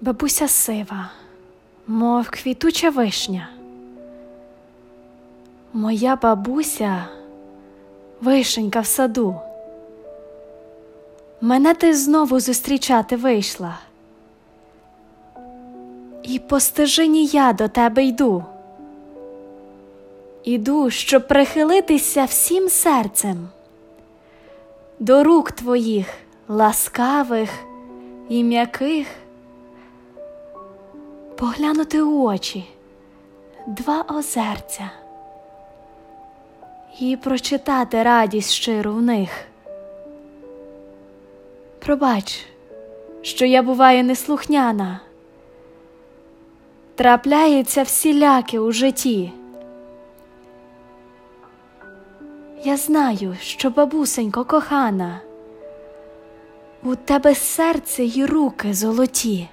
Бабуся сива, мов квітуча вишня. Моя бабуся вишенька в саду. Мене ти знову зустрічати вийшла. І по стежині я до тебе йду. Іду, щоб прихилитися всім серцем до рук твоїх ласкавих і м'яких, поглянути у очі, два озерця і прочитати радість щиру в них. Пробач, що я буваю неслухняна, трапляється всіляке у житті. Я знаю, що бабусенько кохана, у тебе серце й руки золоті.